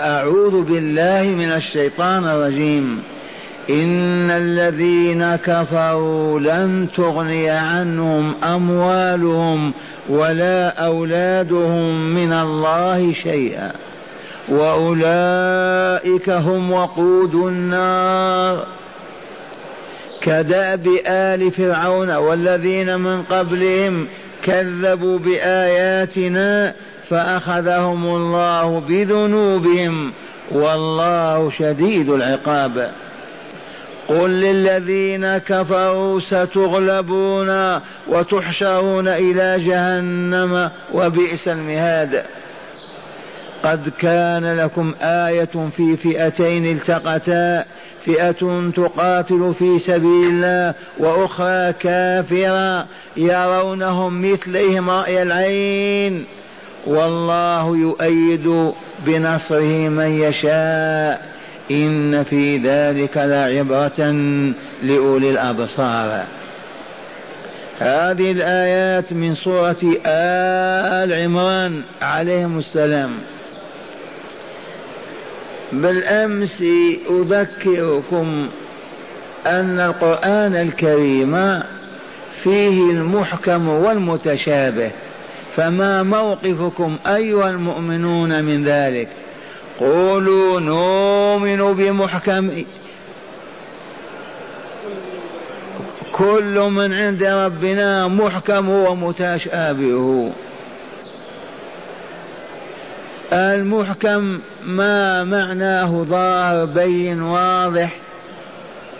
أعوذ بالله من الشيطان الرجيم. إن الذين كفروا لن تغني عنهم أموالهم ولا أولادهم من الله شيئا. وأولئك هم وقود النار. كدأب آل فرعون والذين من قبلهم كذبوا بآياتنا فأخذهم الله بذنوبهم والله شديد العقاب. قل للذين كفروا ستغلبون وتحشرون إلى جهنم وبئس المهاد. قد كان لكم آية في فئتين التقتا فئة تقاتل في سبيل الله وأخرى كافرة يرونهم مثليهم رأي العين. والله يؤيد بنصره من يشاء. إن في ذلك لعبرة لأولي الأبصار. هذه الآيات من سورة آل عمران عليهم السلام. بالأمس أذكركم أن القرآن الكريم فيه المحكم والمتشابه. فما موقفكم أيها المؤمنون من ذلك؟ قولوا نؤمن بمحكم كل من عند ربنا محكم ومتشابه. المحكم ما معناه ظاهر بين واضح.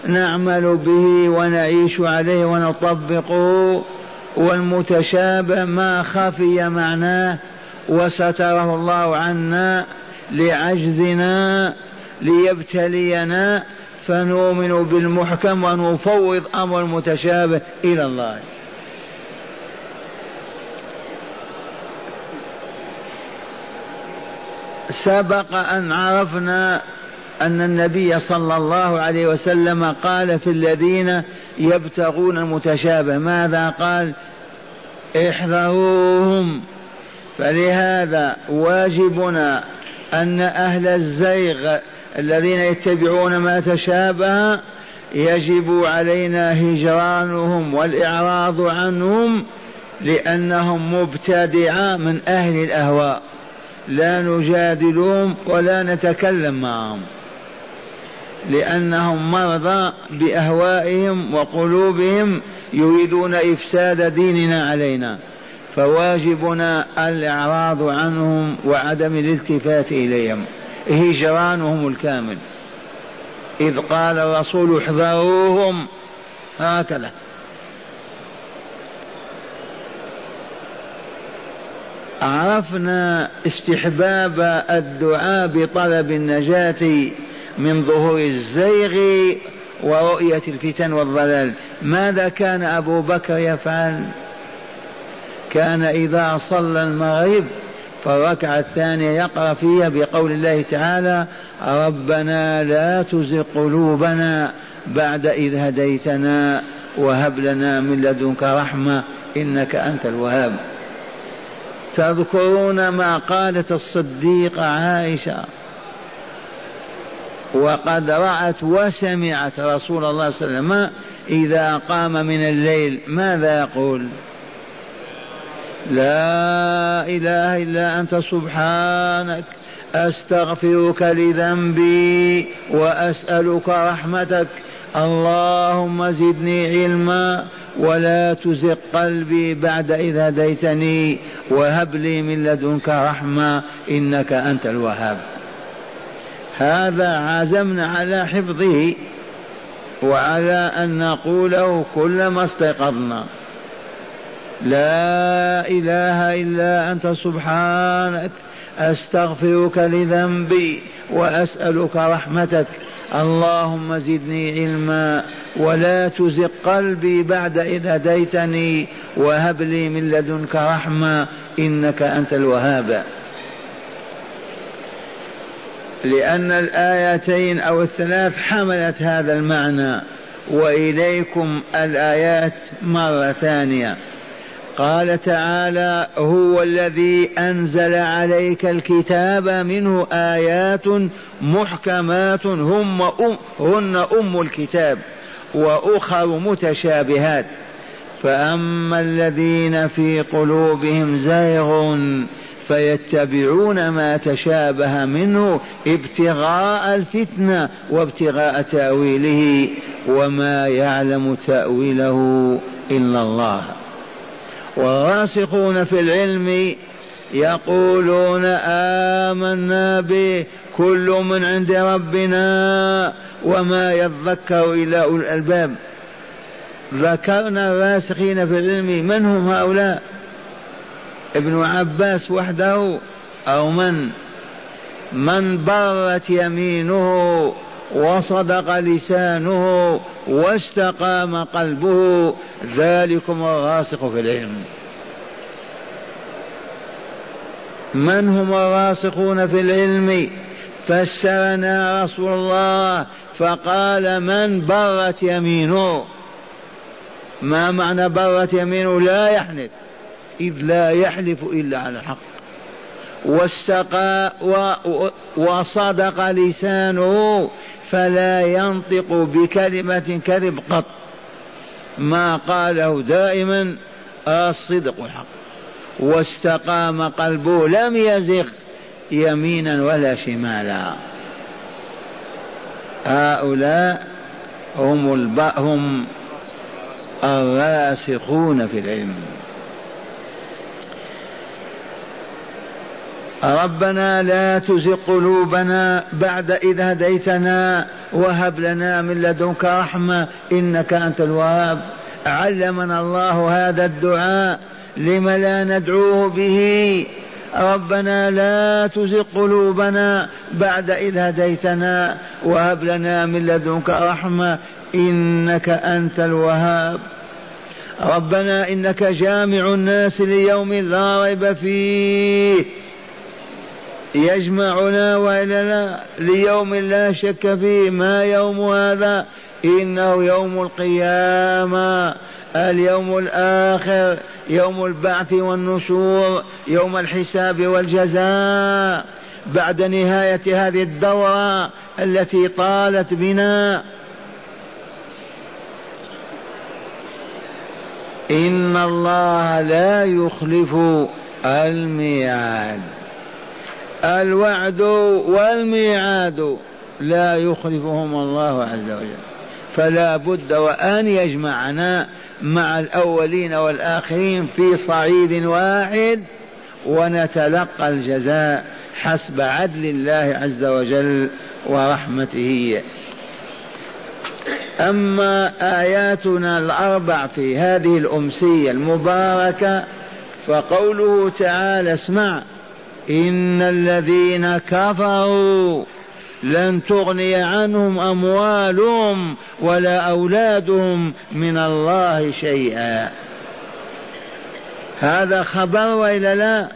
نعمل به ونعيش عليه ونطبقه. والمتشابه ما خفي معناه وستره الله عنا لعجزنا ليبتلينا فنؤمن بالمحكم ونفوض أمر المتشابه إلى الله. سبق أن عرفنا أن النبي صلى الله عليه وسلم قال في الذين يبتغون المتشابه. ماذا قال؟ احذروهم. فلهذا واجبنا أن أهل الزيغ الذين يتبعون ما تشابه يجب علينا هجرانهم والإعراض عنهم لأنهم مبتدعة من أهل الأهواء. لا نجادلهم ولا نتكلم معهم. لأنهم مرضى بأهوائهم وقلوبهم يريدون إفساد ديننا علينا. فواجبنا الإعراض عنهم وعدم الالتفات إليهم. هجرانهم الكامل. إذ قال الرسول احذروهم. هكذا. عرفنا استحباب الدعاء بطلب النجاة من ظهور الزيغ ورؤية الفتن والضلال. ماذا كان أبو بكر يفعل؟ كان إذا صلى المغرب فالركعة الثانية يقرأ فيها بقول الله تعالى ربنا لا تزغ قلوبنا بعد إذ هديتنا وهب لنا من لدنك رحمة إنك أنت الوهاب. تذكرون ما قالت الصديقة عائشة وقد رأت وسمعت رسول الله صلى الله عليه وسلم إذا قام من الليل ماذا يقول؟ لا إله إلا أنت سبحانك أستغفرك لذنبي وأسألك رحمتك. اللهم زدني علما ولا تزغ قلبي بعد إذ هديتني وهب لي من لدنك رحمة إنك أنت الوهاب. هذا عزمنا على حفظه وعلى أن نقوله كلما استيقظنا. لا إله إلا أنت سبحانك أستغفرك لذنبي وأسألك رحمتك. اللهم زدني علما ولا تزغ قلبي بعد إذ هديتني وهب لي من لدنك رحمة إنك أنت الوهاب. لأن الآيتين أو الثلاث حملت هذا المعنى وإليكم الآيات مرة ثانية. قال تعالى هو الذي أنزل عليك الكتاب منه آيات محكمات هم أم هن أم الكتاب وأخر متشابهات. فأما الذين في قلوبهم زيغ فيتبعون ما تشابه منه ابتغاء الفتنة وابتغاء تأويله وما يعلم تأويله إلا الله. والراسخون في العلم يقولون آمنا به كل من عند ربنا وما يذكر إلا أولو الألباب. ذكرنا الراسخين في العلم من هم هؤلاء؟ ابن عباس وحده أو من؟ من برت يمينه وصدق لسانه واستقام قلبه ذلكم الراسخ في العلم. من هم الراسخون في العلم؟ فسرنا رسول الله فقال من برت يمينه؟ ما معنى برت يمينه؟ لا يحلف إذ لا يحلف إلا على الحق. واستقى وصدق لسانه فلا ينطق بكلمة كذب قط. ما قاله دائما الصدق الحق. واستقام قلبه لم يزغ يمينا ولا شمالا. هؤلاء هم الب... هم الراسخون في العلم. ربنا لا تزغ قلوبنا بعد إذ هديتنا وهب لنا من لدنك رحمة إنك أنت الوهاب. علمنا الله هذا الدعاء لم لا ندعوه به. ربنا لا تزغ قلوبنا بعد إذ هديتنا وهب لنا من لدنك رحمة إنك أنت الوهاب. ربنا إنك جامع الناس ليوم لا ريب فيه. يجمعنا والا ليوم لا شك فيه ما يوم هذا إنه يوم القيامة اليوم الآخر يوم البعث والنشور يوم الحساب والجزاء. بعد نهاية هذه الدورة التي طالت بنا إن الله لا يخلف الميعاد. الوعد والميعاد لا يخلفهم الله عز وجل. فلا بد وأن يجمعنا مع الأولين والآخرين في صعيد واحد ونتلقى الجزاء حسب عدل الله عز وجل ورحمته. أما آياتنا الأربع في هذه الأمسية المباركة فقوله تعالى اسمع إن الذين كفروا لن تغني عنهم أموالهم ولا أولادهم من الله شيئا. هذا خبر وإلا لا؟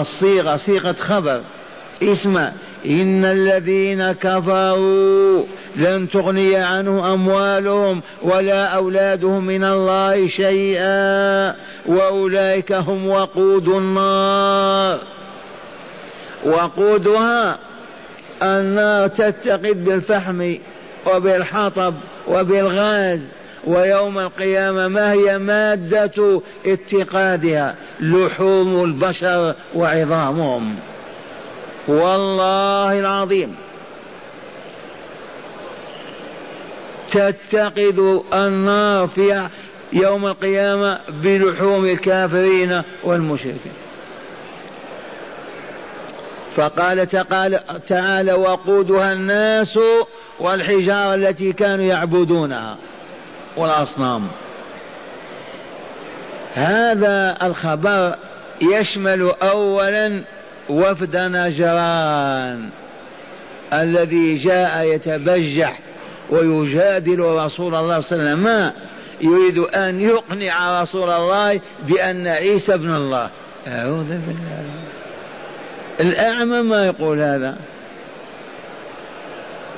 الصيغة صيغة خبر اسمع. إن الذين كفروا لن تغني عنه أموالهم ولا أولادهم من الله شيئا وأولئك هم وقود النار. وقودها النار تتقد بالفحم وبالحطب وبالغاز ويوم القيامة ما هي مادة اتقادها؟ لحوم البشر وعظامهم. والله العظيم. تتقد النار في يوم القيامة بلحوم الكافرين والمشركين. فقال تعالى وقودها الناس والحجارة التي كانوا يعبدونها والأصنام. هذا الخبر يشمل أولا وفد نجران الذي جاء يتبجح ويجادل رسول الله صلى الله عليه وسلم. يريد أن يقنع رسول الله بأن عيسى ابن الله. أعوذ بالله. الأعمى ما يقول هذا.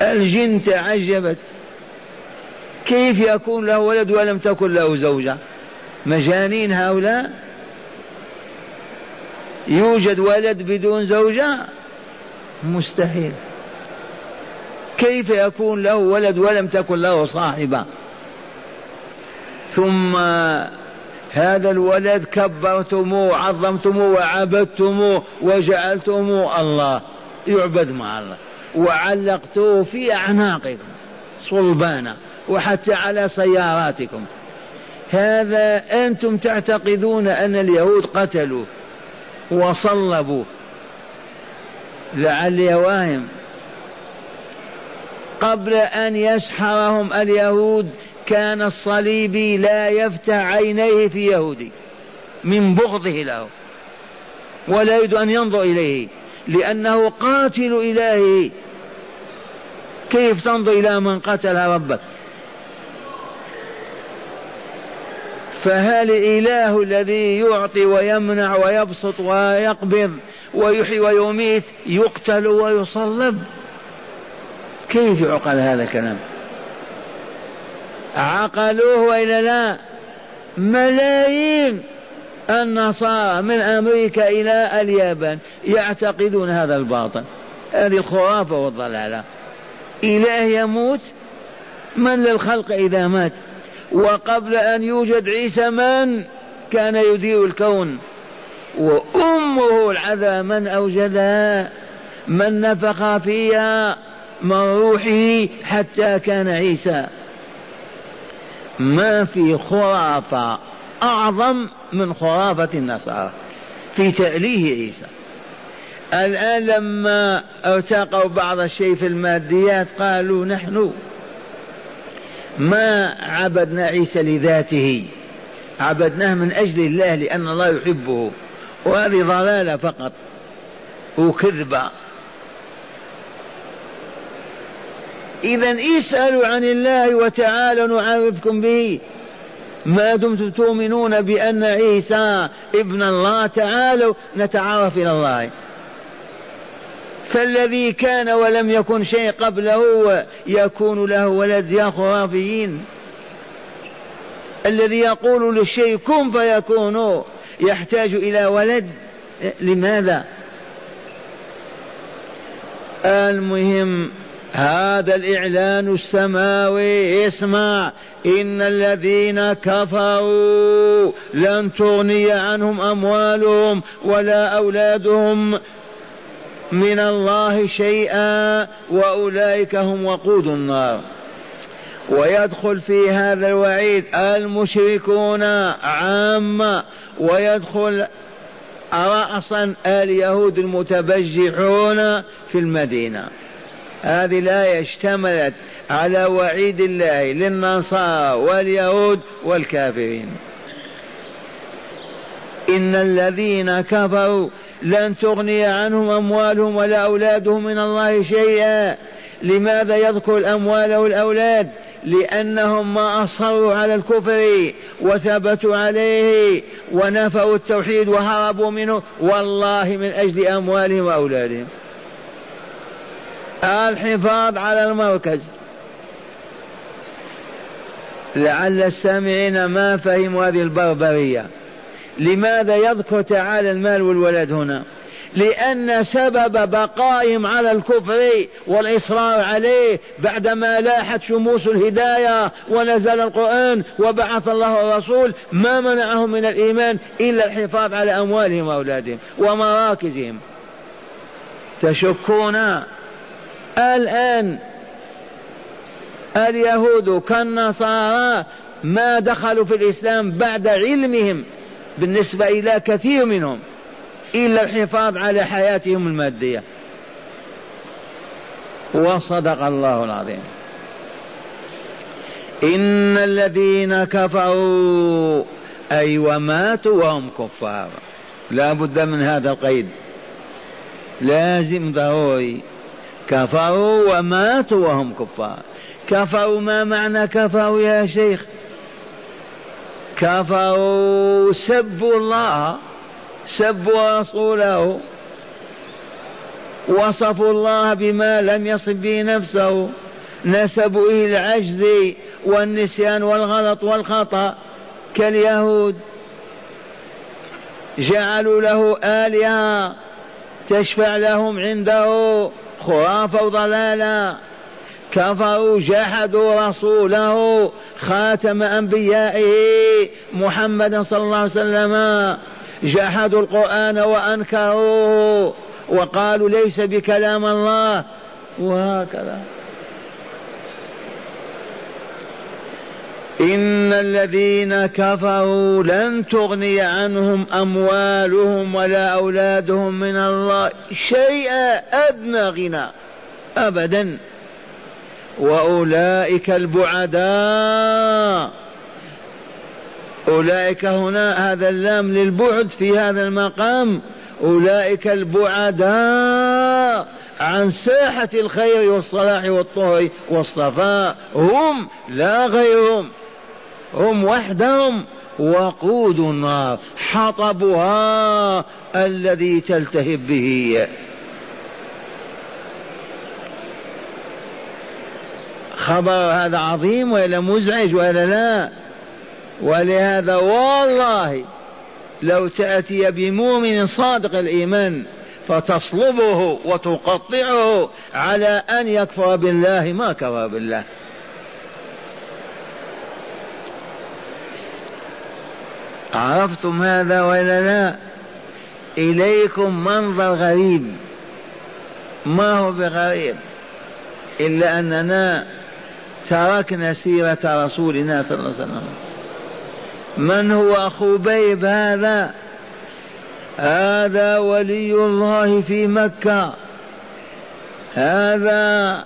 الجن تعجبت. كيف يكون له ولد ولم تكن له زوجة؟ مجانين هؤلاء؟ يوجد ولد بدون زوجة؟ مستحيل. كيف يكون له ولد ولم تكن له صاحبة؟ ثم هذا الولد كبرتموه عظمتموه وعبدتموه وجعلتموه الله يعبد مع الله وعلقتوه في أعناقكم صلبانا وحتى على سياراتكم. هذا أنتم تعتقدون أن اليهود قتلوا وصلبوا. لعلي واهم قبل أن يسحرهم اليهود كان الصليبي لا يفتح عينيه في يهودي. من بغضه له ولا يريد أن ينظر إليه. لأنه قاتل إلهي. كيف تنظر إلى من قتل ربك؟ فهل الإله الذي يعطي ويمنع ويبسط ويقبض ويحيي ويميت يقتل ويصلب؟ كيف يعقل هذا الكلام؟ عقلوه وإلا لا؟ ملايين النصارى من أمريكا إلى اليابان يعتقدون هذا الباطل. هذه الخرافة والضلالة. إله يموت؟ من للخلق إذا مات؟ وقبل أن يوجد عيسى من كان يدير الكون؟ وأمه العذا من أوجدها؟ من نفخ فيها من روحه حتى كان عيسى. ما في خرافة أعظم من خرافة النصارى في تأليه عيسى. الآن لما ارتقوا بعض الشيء في الماديات قالوا نحن ما عبدنا عيسى لذاته. عبدناه من أجل الله لأن الله يحبه. وهذه ضلالة فقط. وكذبة إذا اسألوا عن الله وتعالوا نعرفكم به. ما دمتم تؤمنون بأن عيسى ابن الله تعالوا؟ نتعرف إلى الله. فالذي كان ولم يكن شيء قبله يكون له ولد يا خرافيين الذي يقول للشيء كن فيكون يحتاج إلى ولد. لماذا؟ المهم هذا الإعلان السماوي اسمع إن الذين كفروا لن تغني عنهم أموالهم ولا أولادهم من الله شيئا وأولئك هم وقود النار. ويدخل في هذا الوعيد المشركون عامة ويدخل رأسا اليهود المتبجحون في المدينة. هذه الآية اشتملت على وعيد الله للنصارى واليهود والكافرين. إن الذين كفروا لن تغني عنهم أموالهم ولا أولادهم من الله شيئا. لماذا يذكر الأموال والأولاد؟ لأنهم ما أصروا على الكفر وثبتوا عليه ونفوا التوحيد وهربوا منه. والله من أجل أموالهم وأولادهم. الحفاظ على المركز. لعل السامعين ما فهموا هذه البربرية. لماذا يذكر تعالى المال والولد هنا؟ لأن سبب بقائهم على الكفر والإصرار عليه بعدما لاحت شموس الهداية ونزل القرآن وبعث الله الرسول ما منعهم من الإيمان إلا الحفاظ على أموالهم وأولادهم ومراكزهم. تشكون؟ الآن اليهود كالنصارى ما دخلوا في الإسلام بعد علمهم بالنسبة إلى كثير منهم إلا الحفاظ على حياتهم المادية. وصدق الله العظيم. إن الذين كفروا أي وماتوا وهم كفار. لا بد من هذا القيد. لازم ضروري. كفروا وماتوا وهم كفار. كفروا ما معنى كفروا يا شيخ؟ كفروا سبوا الله سبوا رسوله وصفوا الله بما لم يصف به نفسه نسبوا إلى العجز والنسيان والغلط والخطأ كاليهود. جعلوا له آلهة تشفع لهم عنده خرافة وضلالا كفروا جحدوا رسوله خاتم أنبيائه محمدا صلى الله عليه وسلم. جحدوا القرآن وأنكروه وقالوا ليس بكلام الله. وهكذا. إن الذين كفروا لن تغني عنهم أموالهم ولا أولادهم من الله شيئا. أدنى غنى. أبدا. وأولئك البعداء. أولئك هنا هذا اللام للبعد في هذا المقام. أولئك البعداء عن ساحة الخير والصلاح والطهر والصفاء. هم لا غيرهم. هم وحدهم. وقود النار حطبها الذي تلتهب به. خبر هذا عظيم ولا مزعج ولا لا. ولهذا والله لو تأتي بمؤمن صادق الإيمان فتصلبه وتقطعه على أن يكفر بالله ما كفر بالله. عرفتم هذا ولا لا؟ إليكم منظر غريب. ما هو بغريب؟ إلا أننا تركنا سيرة رسولنا صلى الله عليه وسلم. من هو خبيب هذا؟ هذا ولي الله في مكة. هذا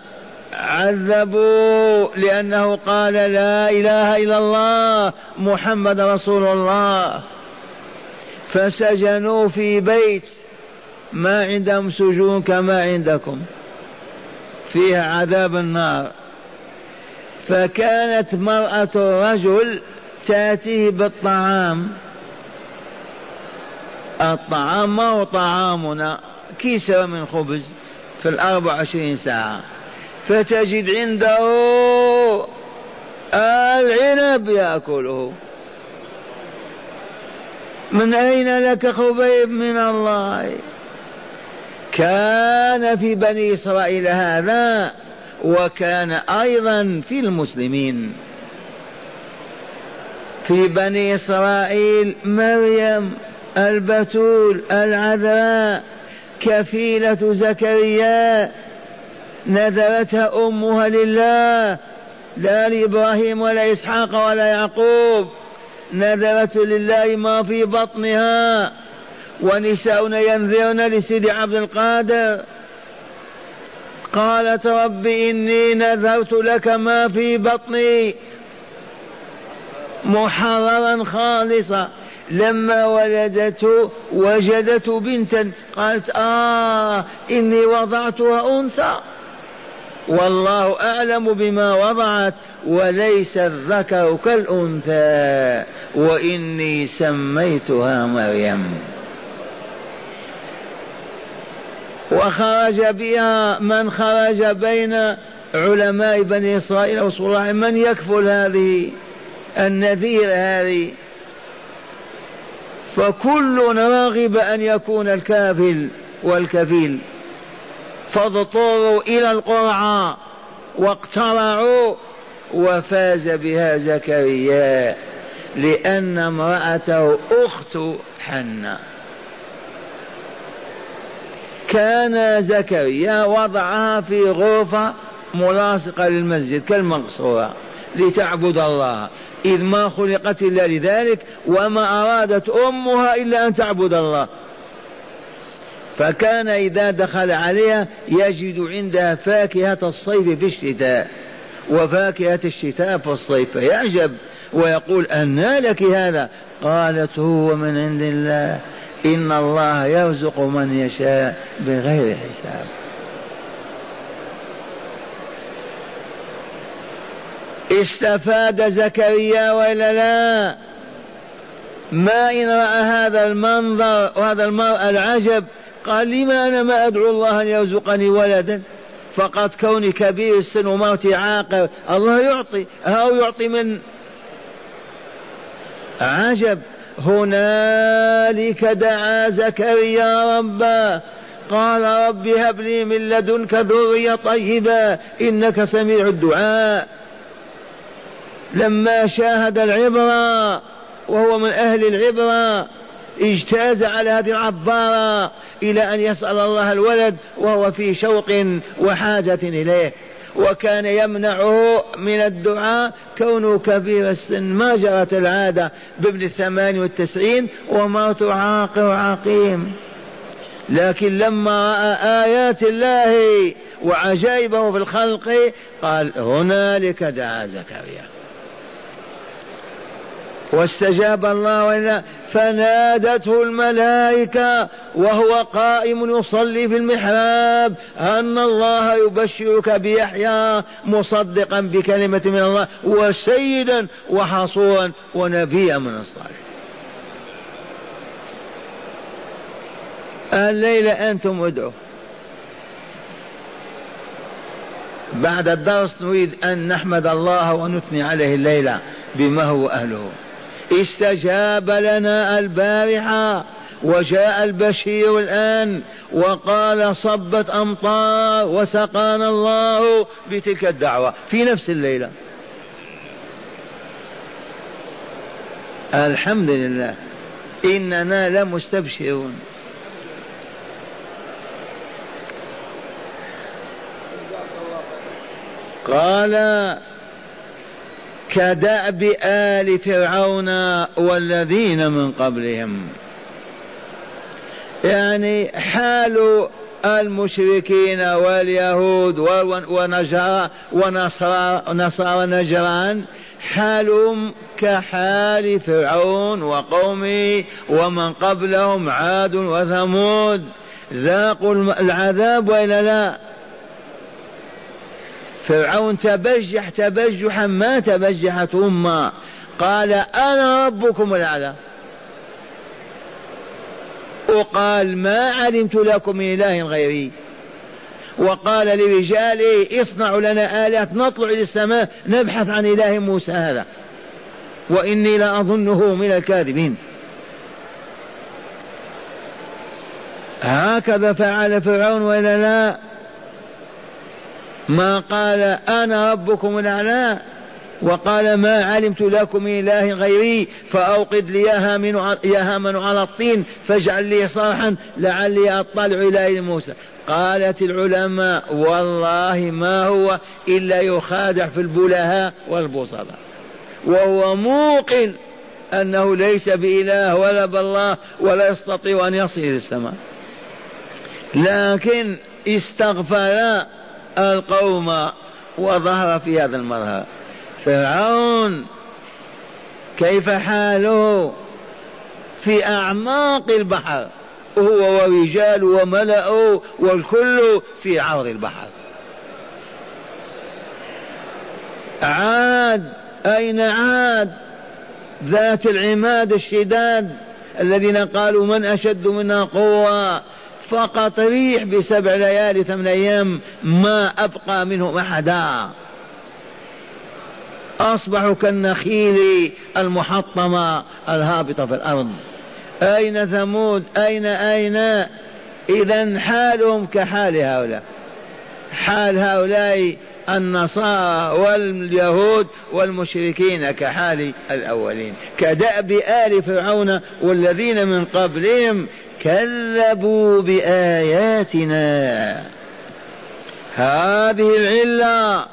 عذبوا لأنه قال لا إله إلا الله محمد رسول الله. فسجنوا في بيت. ما عندهم سجون كما عندكم. فيها عذاب النار. فكانت مرأة الرجل تأتيه بالطعام. الطعام ما هو طعامنا كيسة من خبز في الأربع وعشرين ساعة. فتجد عنده العنب يأكله. من أين لك خبيب من الله؟ كان في بني إسرائيل هذا وكان أيضا في المسلمين. في بني إسرائيل مريم البتول العذراء كفيلة زكريا نذرتها أمها لله. لا لإبراهيم ولا إسحاق ولا يعقوب. نذرت لله ما في بطنها. ونساؤنا ينذرن لسيدي عبد القادر. قالت رب إني نذرت لك ما في بطني محررا خالصا. لما ولدته وجدته بنتا. قالت آه إني وضعتها أنثى. والله أعلم بما وضعت وليس الذكر كالأنثى. وإني سميتها مريم. وخرج بها من خرج بين علماء بني إسرائيل وصلاح من يكفل هذه؟ النذير هذه. فكل راغب أن يكون الكافل والكفيل. فاضطروا إلى القرعة واقترعوا وفاز بها زكريا لأن امرأته أخت حنّا كان زكريا وضعها في غرفة ملاصقة للمسجد كالمقصورة لتعبد الله. إذ ما خلقت إلا لذلك وما أرادت أمها إلا أن تعبد الله. فكان إذا دخل عليها يجد عندها فاكهة الصيف في الشتاء. وفاكهة الشتاء في الصيف فيعجب ويقول أنى لك هذا؟ قالت هو من عند الله. إن الله يرزق من يشاء بغير حساب. استفاد زكريا ولا لا؟ ما إن رأى هذا المنظر وهذا المرء العجب قال لما أنا ما أدعو الله أن يرزقني ولدا؟ فقط كوني كبير السن وموتي عاقر الله يعطي أو يعطي من؟ عجب. هنالك دعا زكريا ربه قال رب هب لي من لدنك ذرية طيبة إنك سميع الدعاء. لما شاهد العبرة وهو من أهل العبرة اجتاز على هذه العبارة إلى أن يسأل الله الولد وهو في شوق وحاجة إليه. وكان يمنعه من الدعاء كونه كبير السن. ما جرت العادة بابن الثمان والتسعين وموت عاقر عقيم. لكن لما رأى آيات الله وعجائبه في الخلق قال هنالك دعا زكريا. واستجاب الله وإلا فنادته الملائكة وهو قائم يصلي في المحراب أن الله يبشرك بيحيى مصدقا بكلمة من الله وسيدا وحصورا ونبيا من الصالحين. الليلة أنتم ادعوا. بعد الدرس نريد أن نحمد الله ونثني عليه الليلة بما هو أهله. استجاب لنا البارحة وجاء البشير الآن وقال صبت أمطار وسقانا الله بتلك الدعوة في نفس الليلة. الحمد لله. إننا لمستبشرون. قال كدأب آل فرعون والذين من قبلهم. يعني حال المشركين واليهود ونصارى نصارى نجران حالهم كحال فرعون وقومه ومن قبلهم عاد وثمود. ذاقوا العذاب وإلا لا؟ فرعون تبجح تبجحا ما تبجحت أمة. قال أنا ربكم الأعلى. وقال ما علمت لكم من إله غيري. وقال لرجاله اصنعوا لنا آلهة نطلع إلى السماء نبحث عن إله موسى هذا. وإني لأظنه من الكاذبين. هكذا فعل فرعون وإلا لا. ما قال أنا ربكم الأعلى وقال ما علمت لكم من إله غيري فأوقد لي يا هامن على الطين فاجعل لي صرحا لعلي أطلع إلى موسى. قالت العلماء والله ما هو إلا يخادع في البلهاء والبصراء وهو موقن أنه ليس بإله ولا بالله ولا يستطيع أن يصل إلى السماء. لكن استغفر القوم وظهر في هذا المظهر. فرعون كيف حاله؟ في أعماق البحر. هو ورجال وملأه والكل في عرض البحر. عاد أين عاد؟ ذات العماد الشداد الذين قالوا من أشد منا قوة؟ فقط ريح بسبع ليالي ثمان أيام ما أبقى منهم أحدا. أصبحوا كالنخيل المحطمة الهابطة في الأرض. أين ثمود؟ أين أين؟ إذا حالهم كحال هؤلاء. حال هؤلاء النصارى واليهود والمشركين كحال الأولين. كدأب آل فرعون والذين من قبلهم كذبوا بآياتنا. هذه العلة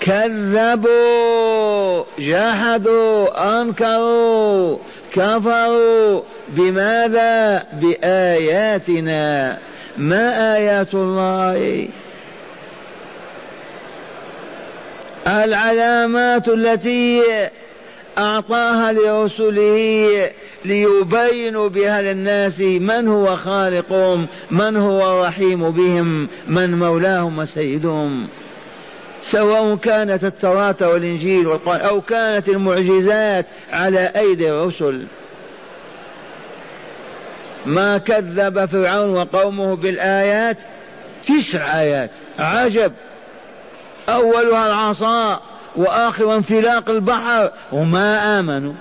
كذبوا جحدوا أنكروا كفروا. بماذا؟ بآياتنا. ما آيات الله؟ العلامات التي أعطاها لرسله ليبينوا بها للناس من هو خالقهم من هو الرحيم بهم من مولاهم وسيدهم. سواء كانت التوراة والإنجيل والقرآن أو كانت المعجزات على أيدي الرسل. ما كذب فرعون وقومه بالآيات تسع آيات. عجب. أولها العصا. وآخر انفلاق البحر وما آمنوا.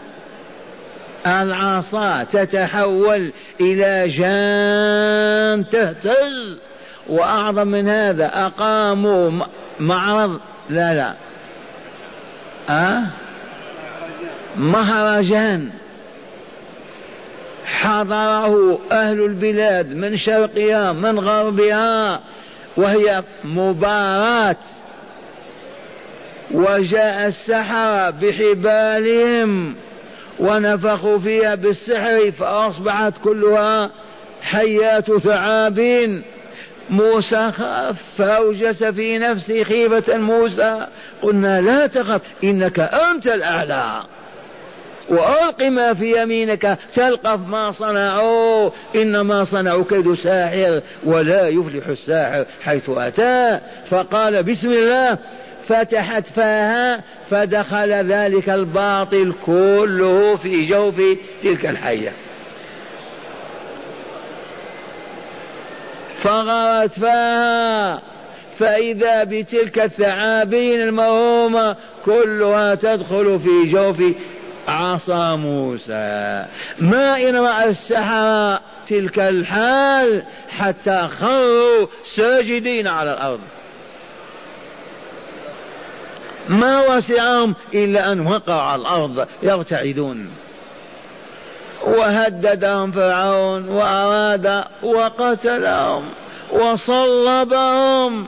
العصا تتحول إلى جان تهتز. وأعظم من هذا أقاموا معرض. لا لا. أه؟ مهرجان. حضره أهل البلاد من شرقها من غربها وهي مباراة. وجاء السحرة بحبالهم ونفخوا فيها بالسحر فأصبحت كلها حيات ثعابين موسى خاف فأوجس في نفسه خيفة موسى قلنا لا تخف إنك أنت الأعلى. وألق ما في يمينك تلقف ما صنعوا إنما صنعوا كيد ساحر ولا يفلح الساحر حيث أتى. فقال بسم الله فتحت فاها فدخل ذلك الباطل كله في جوف تلك الحية. فغرت فاها فإذا بتلك الثعابين الموهومة كلها تدخل في جوف عصا موسى. ما إن رأى السحرة تلك الحال حتى خروا ساجدين على الأرض. ما وسعهم إلا أن وقعوا على الأرض يرتعدون. وهددهم فرعون وأراد وقتلهم وصلبهم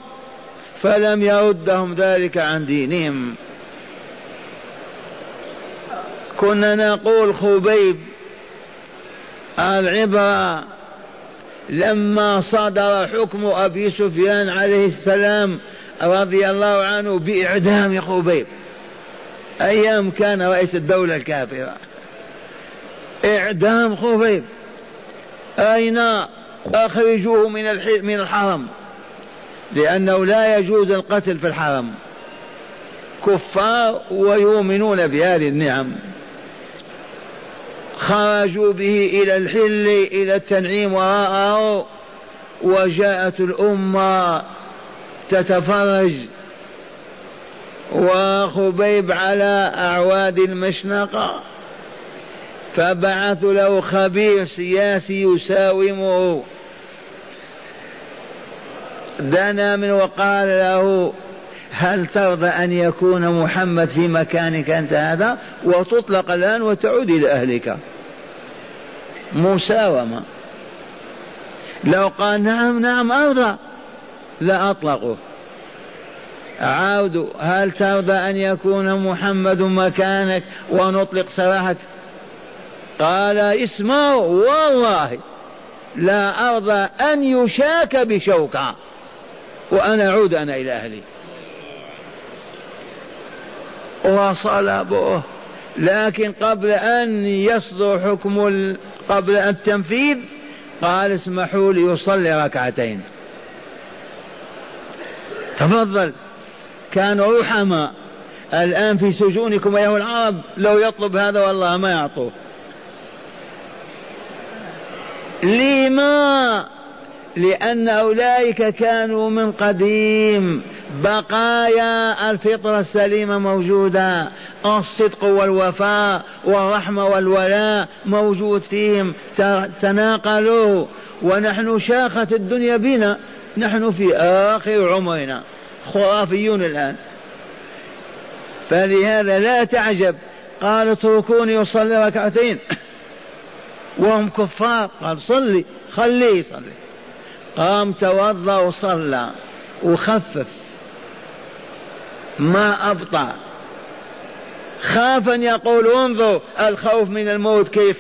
فلم يردهم ذلك عن دينهم. كنا نقول خبيب العبرة لما صدر حكم أبي سفيان عليه السلام رضي الله عنه بإعدام خبيب أيام كان رئيس الدولة الكافرة. إعدام خبيب أين أخرجوه من من الحرم؟ لأنه لا يجوز القتل في الحرم. كفار ويؤمنون بهذه النعم. خرجوا به إلى الحل إلى التنعيم وراءه وجاءت الأمة تتفرج. وخبيب على أعواد المشنقة. فبعث له خبير سياسي يساومه. دنا من وقال له هل ترضى أن يكون محمد في مكانك أنت هذا؟ وتطلق الآن وتعود إلى أهلك. مساومة. لو قال نعم نعم أرضى. لأطلقه عاودوا هل ترضى أن يكون محمد مكانك ونطلق سراحك قال اسمعوا والله لا أرضى أن يشاك بشوكة وأنا أعود أنا إلى أهلي. وصلبوه لكن قبل أن يصدر حكم قبل التنفيذ قال اسمحوا لي يصلي ركعتين. تفضل. كانوا رحماء الآن في سجونكم أيها العرب لو يطلب هذا والله ما يعطوه. لما؟ لأن أولئك كانوا من قديم. بقايا الفطرة السليمة موجودة. الصدق والوفاء والرحمة والولاء موجود فيهم. تناقلوا. ونحن شاخت الدنيا بنا. نحن في آخر عمرنا خرافيون الآن. فلهذا لا تعجب قال اتركوني يصلي ركعتين. وهم كفار قال صلي خليه يصلي. قام توضأ وصلى وخفف. ما أبطأ. خاف أن يقول انظر الخوف من الموت كيف؟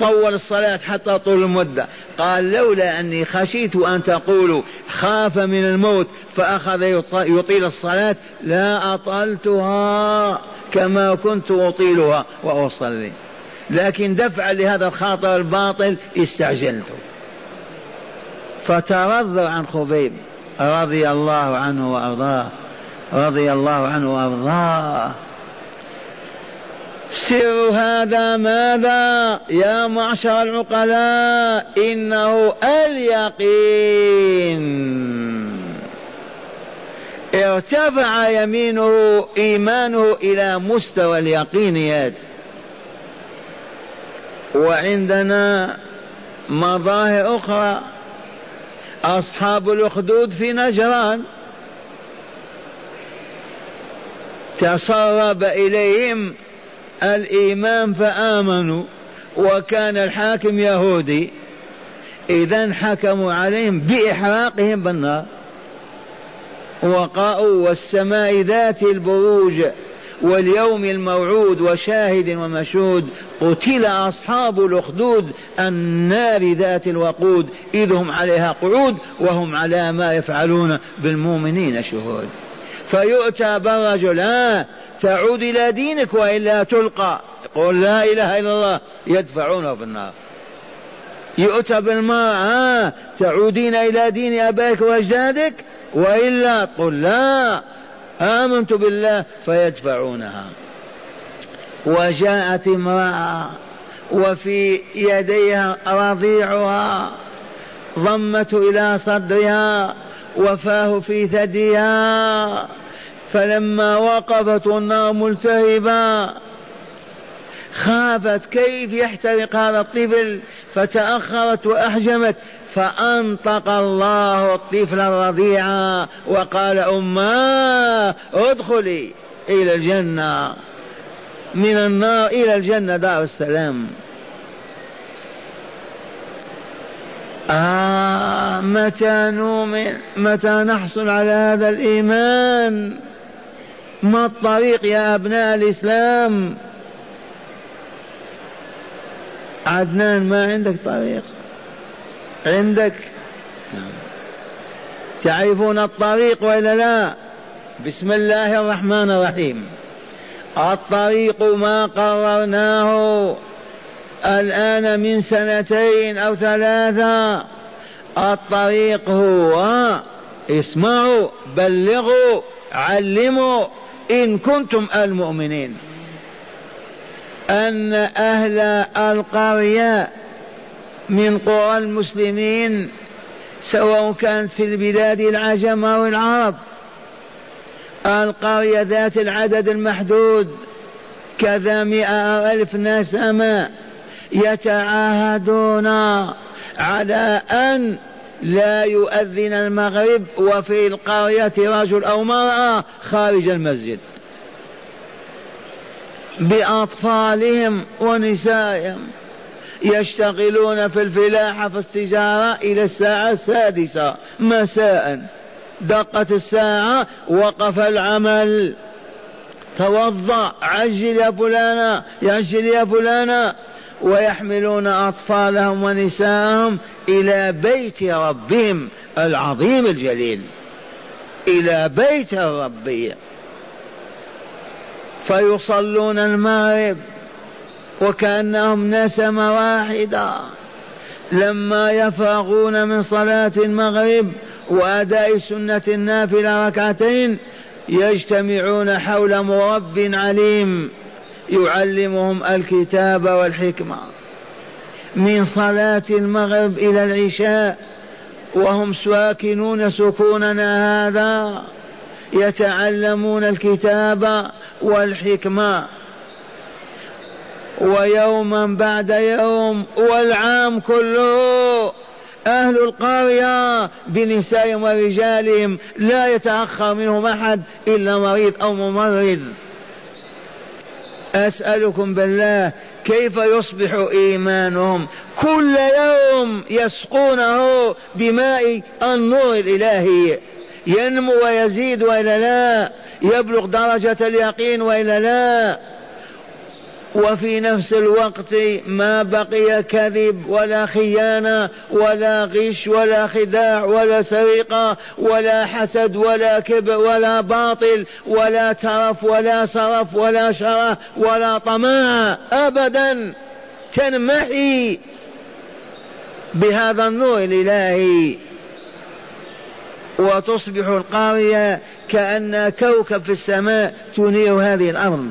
طول الصلاة حتى طول المدة. قال لولا أني خشيت أن تقولوا خاف من الموت فأخذ يطيل الصلاة لا أطلتها كما كنت أطيلها وأصلي. لكن دفعا لهذا الخاطر الباطل استعجلت. فترضى عن خبيب رضي الله عنه وأرضاه رضي الله عنه وأرضاه. سر هذا ماذا؟ يا معشر العقلاء إنه اليقين. ارتفع يمينه إيمانه إلى مستوى اليقينيات وعندنا مظاهر أخرى. أصحاب الأخدود في نجران. تسرب إليهم الإيمان فآمنوا وكان الحاكم يهودي. إذا حكموا عليهم بإحراقهم بالنار. وقاءوا والسماء ذات البروج واليوم الموعود وشاهد ومشهود قتل أصحاب الأخدود النار ذات الوقود إذ هم عليها قعود وهم على ما يفعلون بالمؤمنين شهود. فيؤتى بالرجل ها تعود إلى دينك وإلا تلقى. يقول لا إله إلا الله يدفعونه في النار. يؤتى بالمرأة تعودين إلى دين أبائك وأجدادك وإلا؟ تقول لا. آمنت بالله فيدفعونها. وجاءت امرأة وفي يديها رضيعها ضمته إلى صدرها وفاه في ثديها فلما وقفت النار ملتهبة خافت كيف يحترق هذا الطفل فتأخرت وأحجمت فأنطق الله الطفل الرضيع وقال أماه ادخلي إلى الجنة. من النار إلى الجنة دار السلام. آه متى نؤمن؟ متى نحصل على هذا الإيمان؟ ما الطريق يا أبناء الإسلام؟ عدنان ما عندك طريق. عندك. تعرفون الطريق وإلا لا؟ بسم الله الرحمن الرحيم. الطريق ما قررناه. الآن من سنتين أو ثلاثة. الطريق هو اسمعوا بلغوا علموا إن كنتم المؤمنين. أن أهل القرية من قرى المسلمين سواء كانت في البلاد العجم أو العرب القرية ذات العدد المحدود كذا مئة ألف نسمة. يتعاهدون على أن لا يؤذن المغرب وفي القرية رجل أو مرأة خارج المسجد بأطفالهم ونسائهم يشتغلون في الفلاحة في التجارة إلى الساعة السادسة مساء. دقت الساعة وقف العمل. توضأ عجل يا فلانة عجل يا فلانة. ويحملون أطفالهم ونساءهم إلى بيت ربهم العظيم الجليل. إلى بيت الرب. فيصلون المغرب وكأنهم نسمة واحدة لما يفرغون من صلاة المغرب وأداء سنة النافلة ركعتين يجتمعون حول مرب عليم. يعلمهم الكتاب والحكمة. من صلاة المغرب إلى العشاء وهم ساكنون سكوننا هذا يتعلمون الكتاب والحكمة. ويوما بعد يوم والعام كله أهل القرية بنسائهم ورجالهم لا يتأخر منهم أحد إلا مريض أو ممرض. أسألكم بالله كيف يصبح إيمانهم كل يوم يسقونه بماء النور الإلهي؟ ينمو ويزيد وإلا لا؟ يبلغ درجة اليقين وإلا لا؟ وفي نفس الوقت ما بقي كذب ولا خيانة ولا غش ولا خداع ولا سرقة ولا حسد ولا كبر ولا باطل ولا ترف ولا صرف ولا شره ولا طماع أبدا تنمحي بهذا النور الإلهي. وتصبح القارية كأن كوكب في السماء تنير هذه الأرض.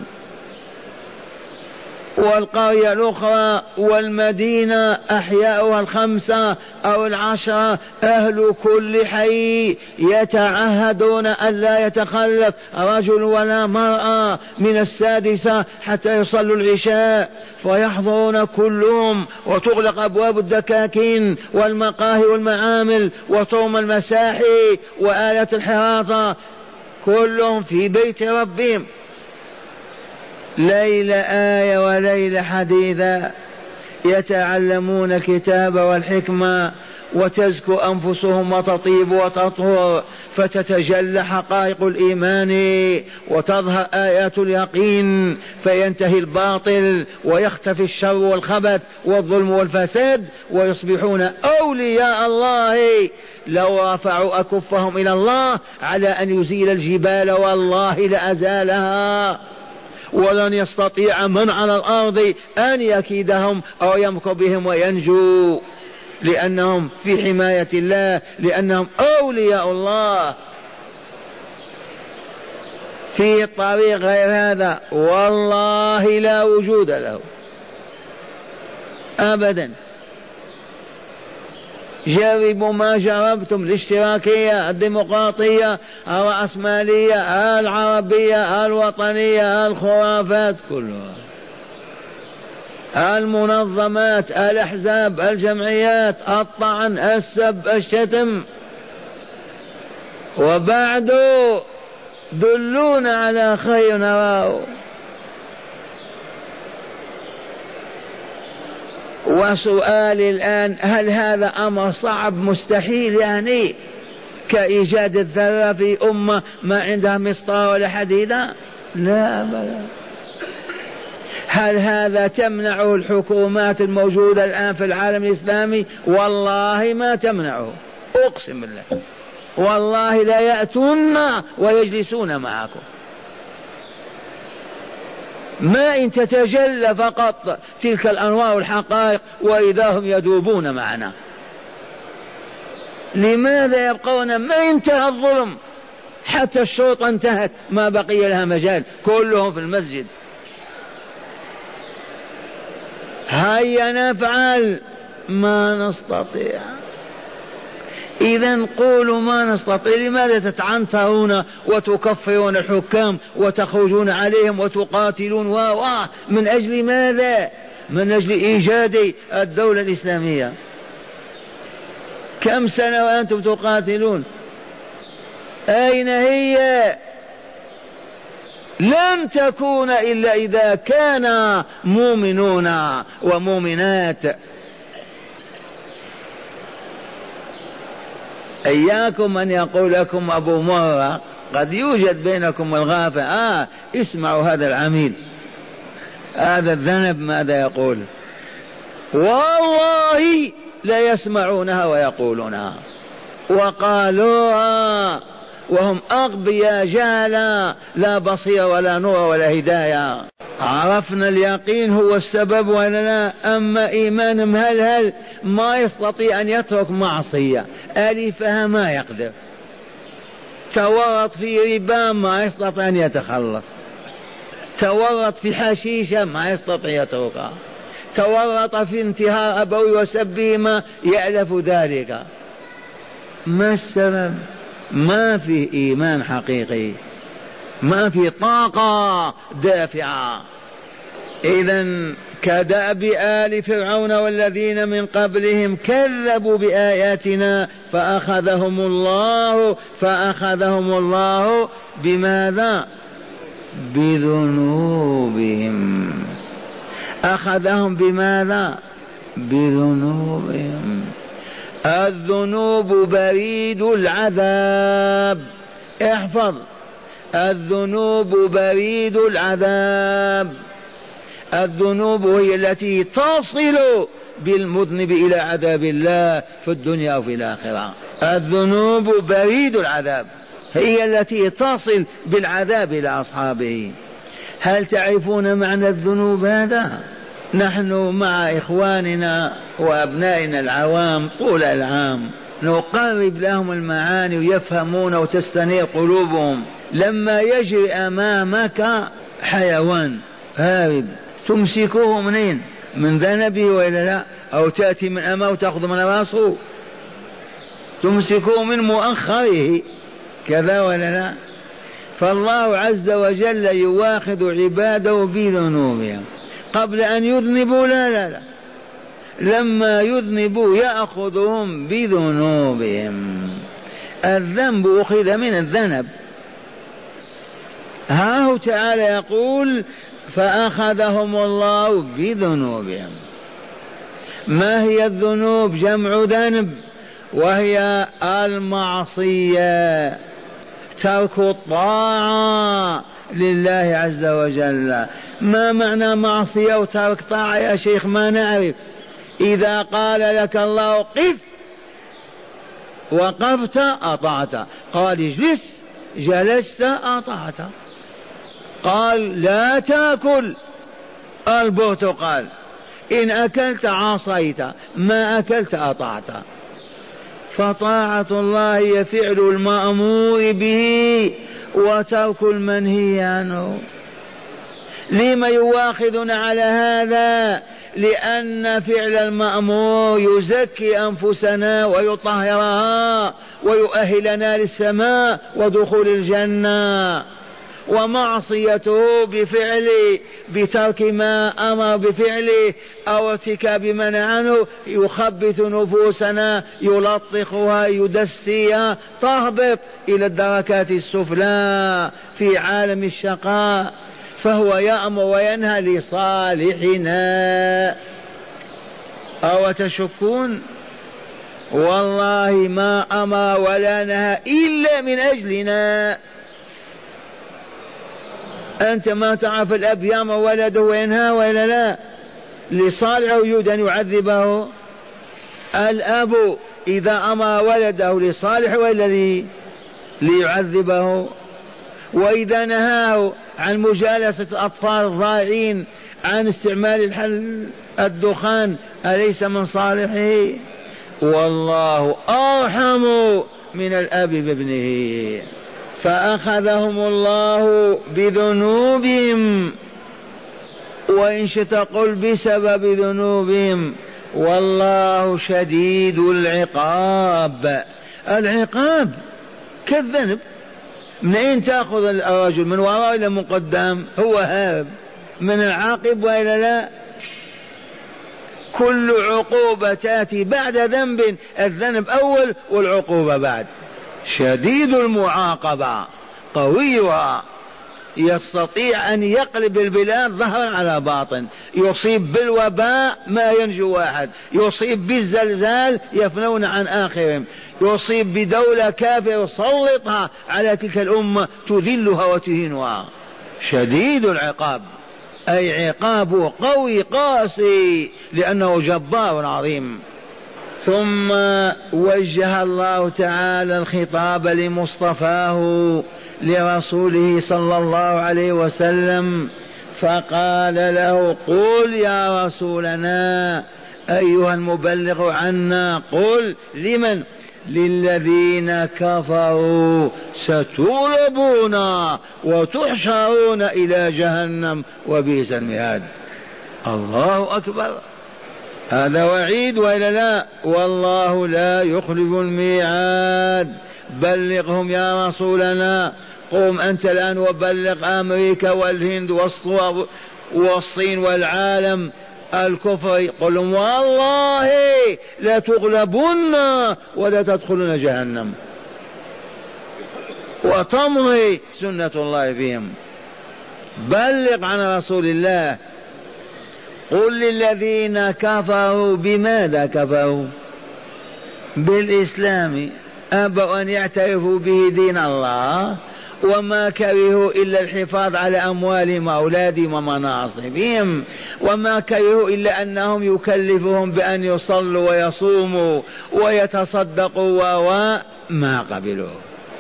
والقرية الأخرى والمدينة أحياؤها الخمسة أو العشرة أهل كل حي يتعهدون أن لا يتخلف رجل ولا مرأة من السادسة حتى يصلوا العشاء. فيحضرون كلهم وتغلق أبواب الدكاكين والمقاهي والمعامل وطوم المساحي وآلة الحراثة كلهم في بيت ربهم. ليل آية وليل حديثا يتعلمون الكتاب والحكمة وتزكو أنفسهم وتطيب وتطهر فتتجلى حقائق الإيمان وتظهر آيات اليقين فينتهي الباطل ويختفي الشر والخبث والظلم والفساد ويصبحون أولياء الله. لو رفعوا أكفهم إلى الله على أن يزيل الجبال والله لأزالها. ولن يستطيع من على الأرض أن يكيدهم أو يمكر بهم وينجو. لأنهم في حماية الله لأنهم أولياء الله. في طريق غير هذا والله لا وجود له. أبدا. جربوا ما جربتم الاشتراكية الديمقراطية الرأسمالية العربية الوطنية الخرافات كلها. المنظمات الأحزاب الجمعيات الطعن السب الشتم. وبعد دلونا على خير نراه. وسؤالي الآن هل هذا أمر صعب؟ مستحيل يعني. كإيجاد الذرة في أمة ما عندها مسطرة ولا حديدة؟ لا أبدا هل هذا تمنعه الحكومات الموجودة الآن في العالم الإسلامي؟ والله ما تمنعه أقسم بالله. والله لا يأتون ويجلسون معكم. ما إن تتجلى فقط تلك الأنوار والحقائق وإذا هم يذوبون معنا. لماذا يبقون ما انتهى الظلم؟ حتى الشرطة انتهت ما بقي لها مجال كلهم في المسجد. هيا نفعل ما نستطيع. إذا قولوا ما نستطيع لماذا تتعنترون وتكفرون الحكام وتخرجون عليهم وتقاتلون و من أجل ماذا؟ من أجل إيجاد الدولة الإسلامية كم سنة وأنتم تقاتلون أين هي؟ لن تكون إلا إذا كان مؤمنون ومؤمنات إياكم أن يقول لكم أبو مرة قد يوجد بينكم الغافة. آه اسمعوا هذا العميل. هذا الذنب ماذا يقول؟ والله لا يسمعونها ويقولونها. وقالوها وهم أغبياء جهلا لا بصير ولا نور ولا هداية. عرفنا اليقين هو السبب ولا لا أما إيمان مهلهل ما يستطيع أن يترك معصية. ألفها ما يقدر. تورط في ربا ما يستطيع أن يتخلص. تورط في حشيشة ما يستطيع يتركها. تورط في انتهاء أبوي وسبهما يألف ذلك. ما السبب؟ ما في إيمان حقيقي. ما في طاقة دافعة. إذا كدأب آل فرعون والذين من قبلهم كذبوا بآياتنا فأخذهم الله فأخذهم الله بماذا؟ بذنوبهم. أخذهم بماذا؟ بذنوبهم. الذنوب بريد العذاب. احفظ. الذنوب بريد العذاب. الذنوب هي التي تصل بالمذنب إلى عذاب الله في الدنيا وفي الآخرة. الذنوب بريد العذاب. هي التي تصل بالعذاب إلى أصحابه. هل تعرفون معنى الذنوب هذا؟ نحن مع إخواننا وأبنائنا العوام طول العام. نقرب لهم المعاني ويفهمون وتستنير قلوبهم. لما يجري أمامك حيوان هارب تمسكوه منين؟ من ذنبه وإلا لا؟ أو تأتي من أمامه وتأخذ من رأسه؟ تمسكوه من مؤخره كذا ولا لا؟ فالله عز وجل يواخذ عباده بذنوبهم. قبل أن يذنبوا لا لا لا. لما يذنبوا يأخذهم بذنوبهم. الذنب أخذ من الذنب. ها هو تعالى يقول فأخذهم الله بذنوبهم. ما هي الذنوب؟ جمع ذنب وهي المعصية. ترك الطاعة لله عز وجل. ما معنى معصية وترك طاعة يا شيخ؟ ما نعرف. إذا قال لك الله قف وقفت أطعت. قال اجلس. جلست أطعت. قال لا تأكل. البرتقال. إن أكلت عصيت. ما أكلت أطعت. فطاعة الله هي فعل المأمور به وترك المنهي عنه. لم يواخذنا على هذا لأن فعل المأمور يزكي أنفسنا ويطهرها ويؤهلنا للسماء ودخول الجنة. ومعصيته بفعل بترك ما أمر بفعله أو ارتكاب ما عنه يخبث نفوسنا يلطخها يدسيها تهبط إلى الدركات السفلى في عالم الشقاء. فهو يأمر وينهى لصالحنا. أو تشكون؟ والله ما أمر ولا نهى إلا من أجلنا. أنت ما تعرف الأب يأمر ولده وينهى ولا لا؟ لصالح يريد أن يعذبه. الأب إذا أمر ولده لصالح ولا لي؟ ليعذبه. وإذا نهاه عن مجالسة الأطفال الضائعين عن استعمال الحل الدخان أليس من صالحه؟ والله أرحم من الأب بابنه. فأخذهم الله بذنوبهم. وإن شئت قل بسبب ذنوبهم والله شديد العقاب. العقاب كالذنب. من أين تأخذ الرجل؟ من وراء إلى من قدام هو هارب. من العاقب وإلا لا؟ كل عقوبة تأتي بعد ذنب. الذنب أول والعقوبة بعد. شديد المعاقبة. قويها يستطيع أن يقلب البلاد ظهرا على باطن. يصيب بالوباء ما ينجو واحد. يصيب بالزلزال يفنون عن آخرهم. يصيب بدولة كافرة يسلطها على تلك الأمة تذلها وتهينها. شديد العقاب. أي عقابه قوي قاسي لأنه جبار عظيم. ثم وجه الله تعالى الخطاب لمصطفاه لرسوله صلى الله عليه وسلم فقال له قل يا رسولنا أيها المبلغ عنا قل لمن؟ للذين كفروا ستغلبون وتحشرون إلى جهنم وبئس المهاد. الله أكبر. هذا وعيد وإلا لا؟ والله لا يخلف الميعاد. بلغهم يا رسولنا. قم أنت الآن وبلغ أمريكا والهند والصين والعالم الكفر. قل والله لا تغلبن ولا تدخلون جهنم. وتمضي سنة الله فيهم. بلغ عن رسول الله. قل للذين كفروا بماذا كفروا؟ بالإسلام. أبوا أن يعترفوا به دين الله وما كرهوا إلا الحفاظ على أموالهم وأولادهم ومناصبهم وما كرهوا إلا أنهم يكلفهم بأن يصلوا ويصوموا ويتصدقوا وما قبلوا.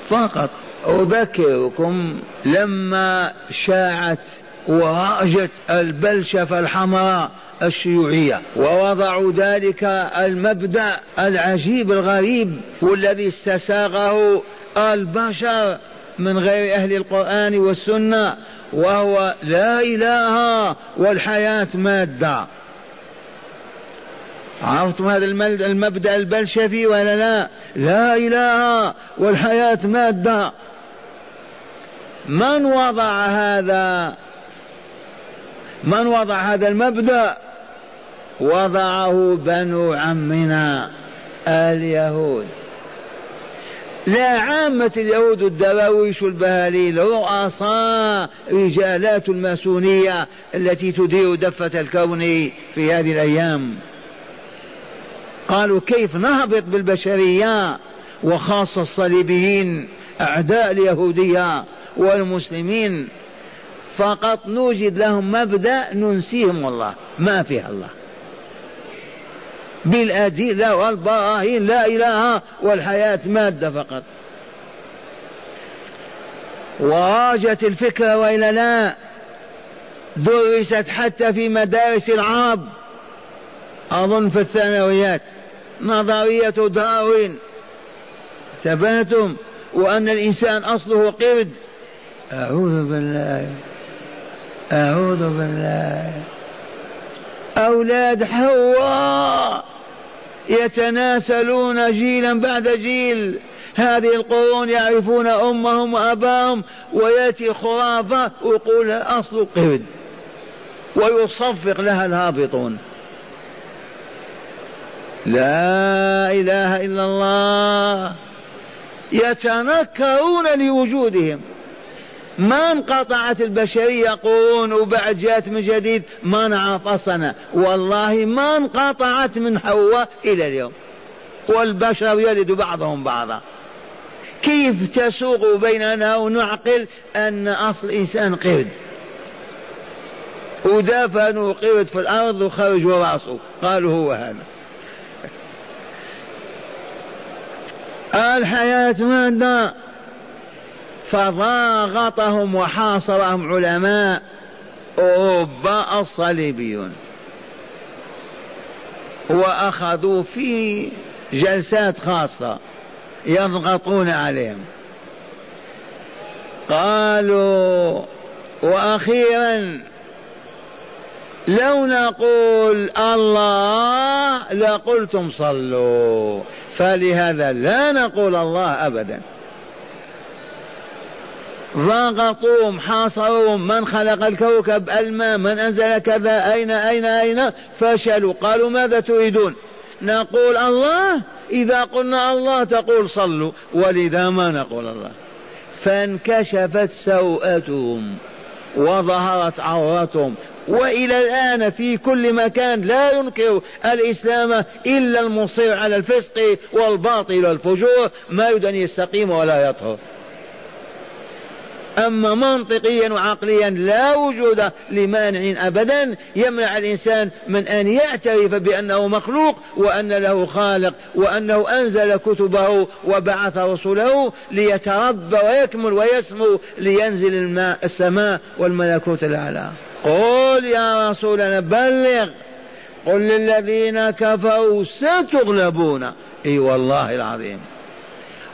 فقط. أذكركم لما شاعت ورأجت البلشفة الحمراء الشيوعية. ووضعوا ذلك المبدأ العجيب الغريب والذي استساغه البشر من غير أهل القرآن والسنة وهو لا إله والحياة مادة. عرفتم هذا المبدأ البلشفي ولا لا؟ لا إله والحياة مادة. من وضع هذا من وضع هذا المبدأ؟ وضعه بنو عمنا اليهود. لا عامة اليهود الدراويش البهاليل رؤساء رجالات الماسونية التي تدير دفة الكون في هذه الأيام. قالوا كيف نهبط بالبشرية وخاصة الصليبيين أعداء اليهودية والمسلمين؟ فقط نوجد لهم مبدأ ننسيهم الله ما فيها الله. بالأدلة والبراهين لا إله والحياة مادة فقط. وراجت الفكرة وإلا لا. درست حتى في مدارس العرب. أظن في الثانويات. نظرية داروين. ثبتتم وأن الإنسان أصله قرد. أعوذ بالله. أعوذ بالله. أولاد حواء يتناسلون جيلا بعد جيل. هذه القرون يعرفون أمهم وأباهم ويأتي خرافة ويقول أصل قرد ويصفق لها الهابطون. لا إله إلا الله. يتنكرون لوجودهم. ما انقطعت البشرية قرون وبعد جاءت من جديد ما نعرف والله ما انقطعت من حواء إلى اليوم. والبشر يلد بعضهم بعضا. كيف تسوق بيننا ونعقل أن أصل الإنسان قرد؟ ودفنوا قرد في الأرض وخرجوا راسه قالوا هو هذا. الحياة مادة فضاغطهم وحاصرهم علماء. أوروبا الصليبيون وأخذوا في جلسات خاصة يضغطون عليهم. قالوا وأخيرا لو نقول الله لقلتم صلوا. فلهذا لا نقول الله أبدا. ضاغطوهم حاصروهم من خلق الكوكب الماء من أنزل كذا أين أين أين؟ فشلوا. قالوا ماذا تريدون؟ نقول الله. إذا قلنا الله تقول صلوا ولذا ما نقول الله؟ فانكشفت سوءتهم وظهرت عورتهم. وإلى الآن في كل مكان لا ينكر الإسلام إلا المصير على الفسق والباطل والفجور. ما يريد ان يستقيم ولا يطهر. أما منطقيا وعقليا لا وجود لمانع أبدا يمنع الإنسان من أن يعترف بأنه مخلوق وأن له خالق وأنه أنزل كتبه وبعث رسله ليتربى ويكمل ويسمو لينزل الماء السماء والملكوت الأعلى. قل يا رسولنا بلغ. قل للذين كفروا ستغلبون. إي والله العظيم.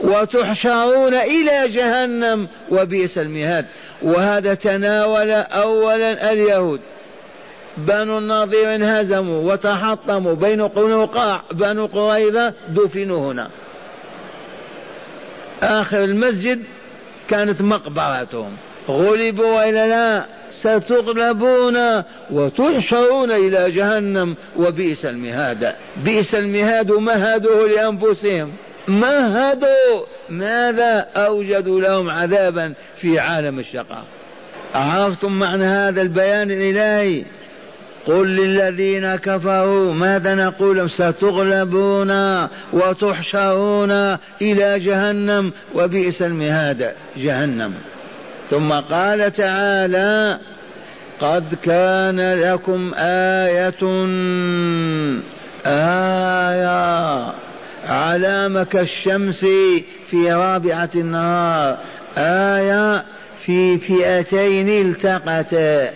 وتحشرون إلى جهنم وبئس المهاد. وهذا تناول أولا اليهود. بنو النظير انهزموا وتحطموا بين قنوقاع بنو قريظة دفنوا هنا. آخر المسجد كانت مقبرتهم. غلبوا وإلا لا ستغلبون وتحشرون إلى جهنم وبئس المهاد. بئس المهاد مهدوه لأنفسهم. مهدوا. ماذا أوجدوا لهم عذابا في عالم الشقاء؟ عرفتم معنى هذا البيان الإلهي؟ قل للذين كفروا ماذا نقول؟ ستغلبون وتحشرون إلى جهنم وبئس المهاد جهنم. ثم قال تعالى قد كان لكم آية آية علامة كالشمس في رابعة النهار. آية في فئتين التقتا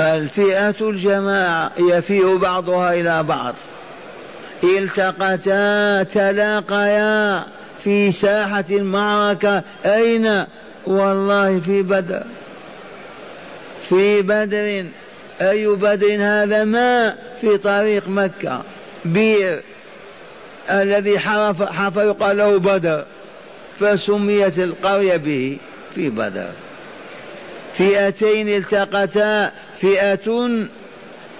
الفئة الجماعة يفيء بعضها إلى بعض. التقتا تلاقيا في ساحة المعركة. أين؟ والله في بدر. في بدر. أي بدر هذا؟ ما؟ في طريق مكة. بير الذي حرف حرف يقال له بدر فسميت القرية به في بدر. فئتين التقتا فئة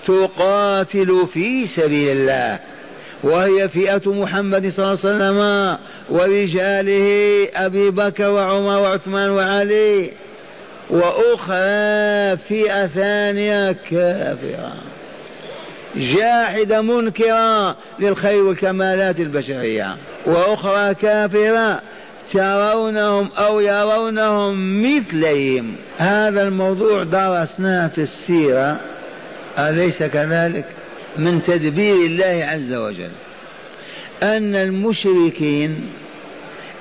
تقاتل في سبيل الله وهي فئة محمد صلى الله عليه وسلم ورجاله أبي بكر وعمر وعثمان وعلي وأخرى فئة ثانية كافرة جاحدة منكرة للخير والكمالات البشرية. وأخرى كافرة ترونهم أو يرونهم مثلهم. هذا الموضوع درسناه في السيرة. أليس كذلك؟ من تدبير الله عز وجل. أن المشركين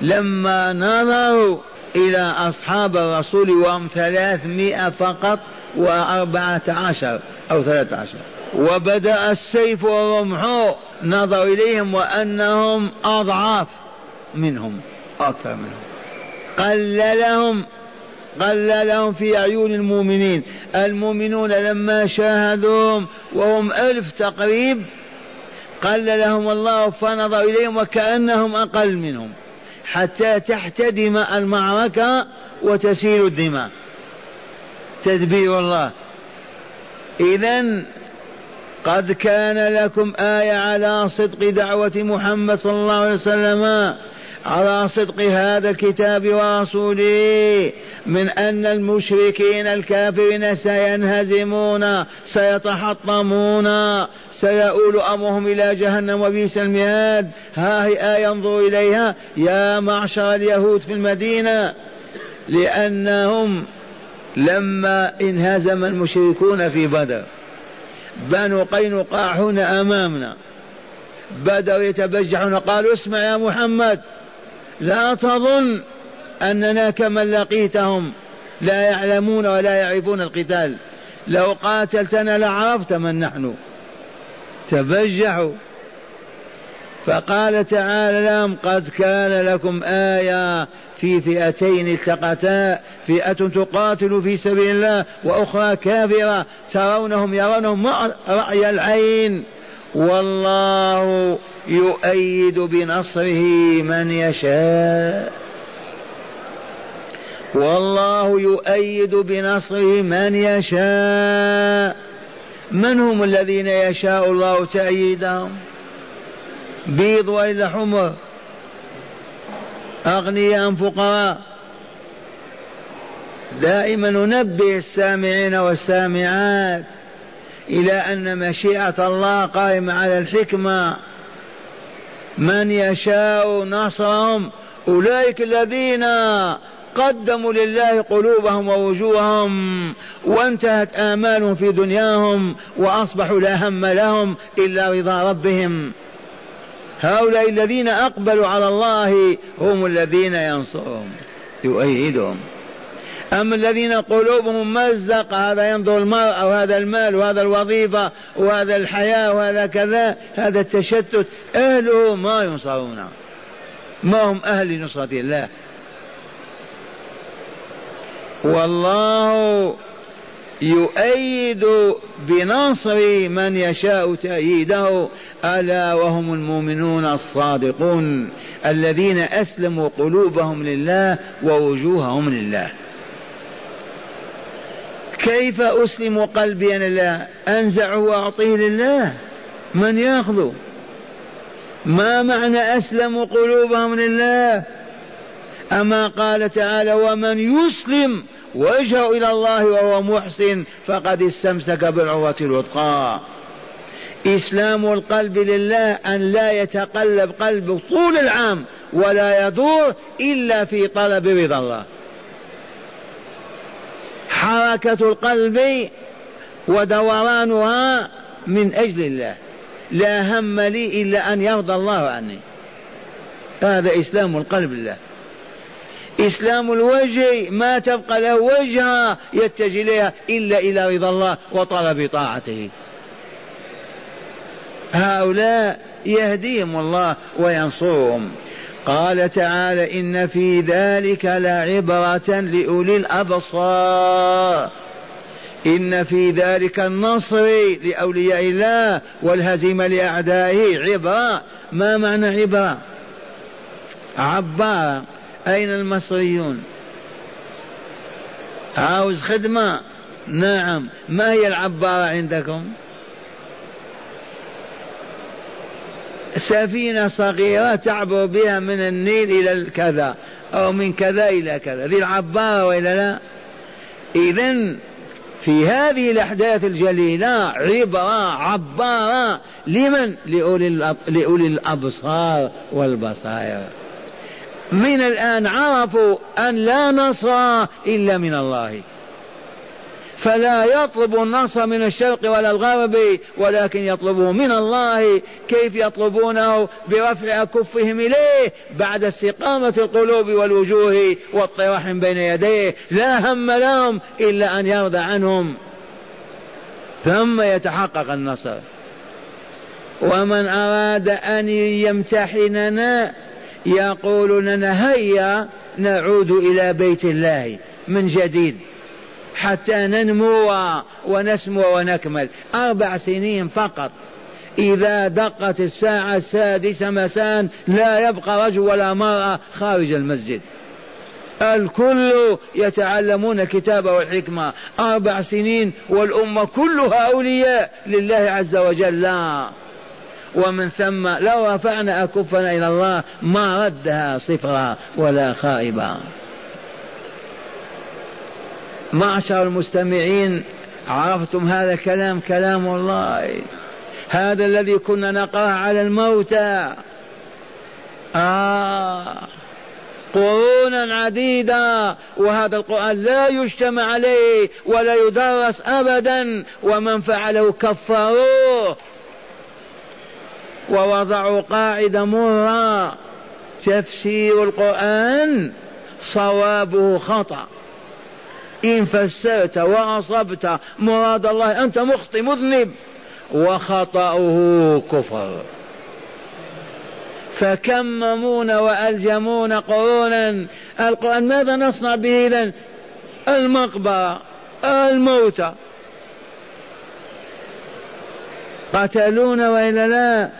لما نظروا إلى أصحاب الرسول وهم ثلاثمائة فقط وأربعة عشر أو ثلاثة عشر. وبدأ السيف والرمح نظروا إليهم وأنهم أضعاف منهم أكثر منهم. قل لهم قل لهم في أعين المؤمنين. المؤمنون لما شاهدوهم وهم ألف تقريب قل لهم الله فنظر إليهم وكأنهم أقل منهم حتى تحتدم المعركة وتسيل الدماء. تدبير الله. إذا قد كان لكم آية على صدق دعوة محمد صلى الله عليه وسلم على صدق هذا الكتاب ورسوله من أن المشركين الكافرين سينهزمون سيتحطمون سيؤول أمرهم إلى جهنم وبئس المهاد. ها هي آية ينظر إليها. يا معشر اليهود في المدينة لأنهم لما انهزم المشركون في بدر بنو قينقاع هنا أمامنا. بدر يتبجحون قالوا اسمع يا محمد لا تظن أننا كمن لقيتهم. لا يعلمون ولا يعرفون القتال. لو قاتلتنا لعرفت من نحن. تبجحوا. فقال تعالى لهم قد كان لكم آية في فئتين التقتا فئة تقاتل في سبيل الله وأخرى كافرة ترونهم يرونهم رأي العين. والله يؤيد بنصره من يشاء. والله يؤيد بنصره من يشاء. من هم الذين يشاء الله تأييدهم؟ بيض وإلا حمر. أغنياء فقراء دائما ننبه السامعين والسامعات إلى أن مشيئة الله قائمة على الحكمة. من يشاء نصرهم أولئك الذين قدموا لله قلوبهم ووجوههم وانتهت آمالهم في دنياهم وأصبحوا لا هم لهم إلا رضا ربهم. هؤلاء الذين أقبلوا على الله هم الذين ينصرهم يؤيدهم. أما الذين قلوبهم مزق هذا ينظر المرأة وهذا المال وهذا الوظيفة وهذا الحياة وهذا كذا هذا التشتت. أهله ما ينصرون ما هم أهل لنصرة الله. والله يؤيد بنصر من يشاء تأييده ألا وهم المؤمنون الصادقون الذين أسلموا قلوبهم لله ووجوههم لله. كيف أسلم قلبي لله أنزعه وأعطيه لله؟ من يأخذ؟ ما معنى أسلموا قلوبهم لله؟ أما قال تعالى ومن يسلم وجهه إلى الله وهو محسن فقد استمسك بالعروة الوثقى. إسلام القلب لله أن لا يتقلب قلبه طول العام ولا يدور إلا في طلب رضا الله. حركة القلب ودورانها من أجل الله. لا هم لي إلا أن يرضى الله عني. هذا إسلام القلب لله. إسلام الوجه ما تبقى له وجهة يتجه إليها إلا إلى رضا الله وطلب طاعته هؤلاء يهديهم الله وينصرهم. قال تعالى إن في ذلك لعبرة لأولي الأبصار. إن في ذلك النصر لأولياء الله والهزيمة لأعدائه. عبرة. ما معنى عبرة؟ عبارة أين المصريون؟ عاوز خدمة؟ نعم. ما هي العبارة عندكم؟ سفينة صغيرة تعبر بها من النيل إلى الكذا أو من كذا إلى كذا. ذي العبارة وإلا لا؟ إذا في هذه الأحداث الجليلة عبرة عبارة. لمن؟ لأولي الأبصار والبصائر. من الآن عرفوا أن لا نصر إلا من الله. فلا يطلب النصر من الشرق ولا الغرب ولكن يطلبه من الله. كيف يطلبونه؟ برفع أكفهم إليه بعد استقامة القلوب والوجوه واطراح بين يديه. لا هم لهم إلا أن يرضى عنهم. ثم يتحقق النصر. ومن أراد أن يمتحننا يقول لنا هيا نعود إلى بيت الله من جديد حتى ننمو ونسمو ونكمل. أربع سنين فقط. إذا دقت الساعة السادسة مساء لا يبقى رجل ولا مرأة خارج المسجد. الكل يتعلمون كتاب والحكمة. أربع سنين والأمة كلها أولياء لله عز وجل. لا. ومن ثم لو رفعنا أكفنا إلى الله ما ردها صفرا ولا خائبا. معشر المستمعين عرفتم هذا كلام كلام الله. هذا الذي كنا نقرأ على الموتى. آه. قرونا عديدة وهذا القرآن لا يجتمع عليه ولا يدرس أبدا ومن فعله كفروه. ووضعوا قاعدة مرة. تفسير القرآن صوابه خطأ. إن فسرت وأصبت مراد الله أنت مخطئ مذنب. وخطأه كفر. فكممون وألجمون قرونا. القرآن ماذا نصنع به إذن؟ المقبرة الموتى. قتلون وإلا لا؟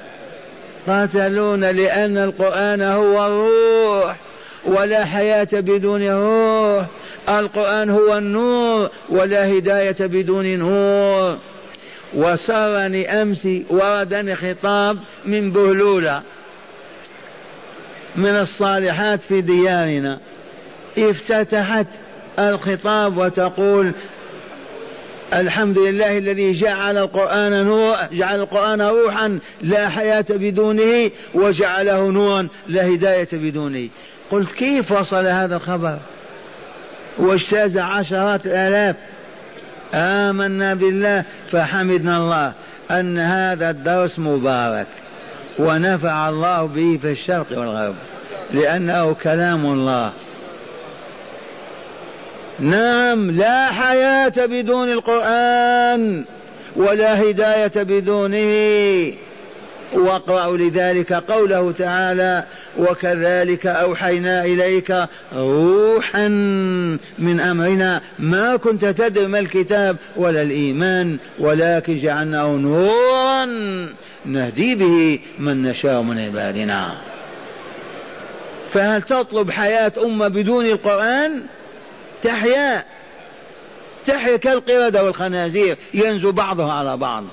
قاتلون لأن القرآن هو الروح ولا حياة بدون روح. القرآن هو النور ولا هداية بدون نور. وسرني أمس وردني خطاب من بهلولة من الصالحات في ديارنا. افتتحت الخطاب وتقول الحمد لله الذي جعل القرآن نور جعل القرآن روحا لا حياة بدونه وجعله نورا لا هداية بدونه قلت كيف وصل هذا الخبر واجتاز عشرات الآلاف آمنا بالله فحمدنا الله أن هذا الدرس مبارك ونفع الله به في الشرق والغرب لأنه كلام الله نعم لا حياة بدون القرآن ولا هداية بدونه. واقرأوا لذلك قوله تعالى وكذلك أوحينا إليك روحا من أمرنا. ما كنت تدري ما الكتاب ولا الإيمان ولكن جعلناه نورا نهدي به من نشاء من عبادنا. فهل تطلب حياة أمة بدون القرآن؟ تحيا تحيا كالقردة والخنازير ينزو بعضها على بعض.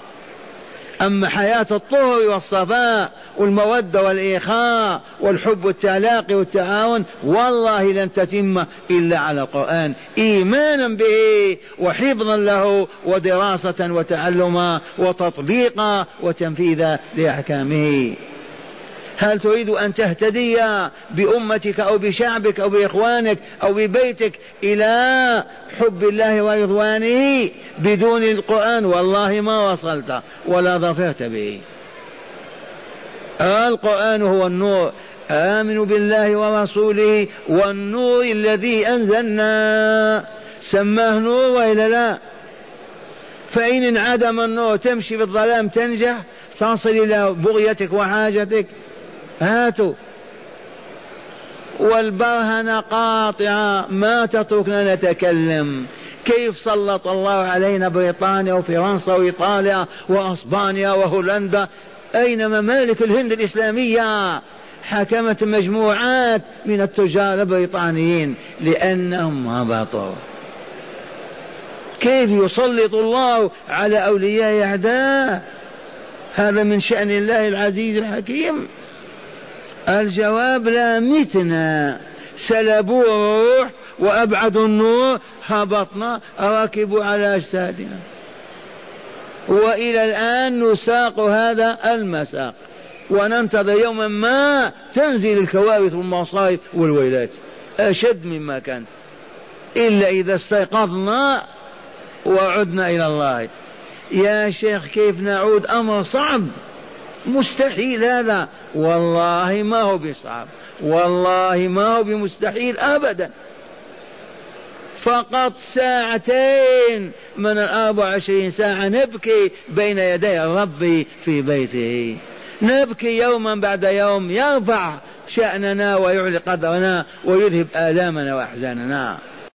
أما حياة الطهر والصفاء والمودة والإخاء والحب والتلاقي والتعاون والله لن تتم إلا على القرآن. إيمانا به وحفظا له ودراسة وتعلما وتطبيقا وتنفيذا لأحكامه. هل تريد أن تهتدي بأمتك أو بشعبك أو بإخوانك أو ببيتك إلى حب الله ورضوانه بدون القرآن؟ والله ما وصلت ولا ظفرت به. القرآن هو النور. آمنوا بالله ورسوله والنور الذي أنزلنا. سماه نور وإلا لا؟ فإن انعدم النور تمشي في الظلام تنجح. تصل إلى بغيتك وحاجتك. هاتوا. والبرهنة قاطعة ما تتركنا نتكلم. كيف سلط الله علينا بريطانيا وفرنسا وإيطاليا وأسبانيا وهولندا؟ أين ممالك الهند الإسلامية حكمت مجموعات من التجار البريطانيين لأنهم هبطوا. كيف يسلط الله على أولياء أعداء؟ هذا من شأن الله العزيز الحكيم. الجواب لا متنا سلبوا الروح وأبعدوا النور هبطنا ركبوا على أجسادنا. وإلى الآن نساق هذا المساق. وننتظر يوما ما تنزل الكوارث والمصائب والويلات. أشد مما كان. إلا إذا استيقظنا وعدنا إلى الله. يا شيخ كيف نعود؟ أمر صعب. مستحيل هذا. والله ما هو بصعب. والله ما هو بمستحيل أبدا. فقط ساعتين من الأربع وعشرين ساعة نبكي بين يدي الرب في بيته. نبكي يوما بعد يوم يرفع شأننا ويعلي قدرنا ويذهب آلامنا وأحزاننا.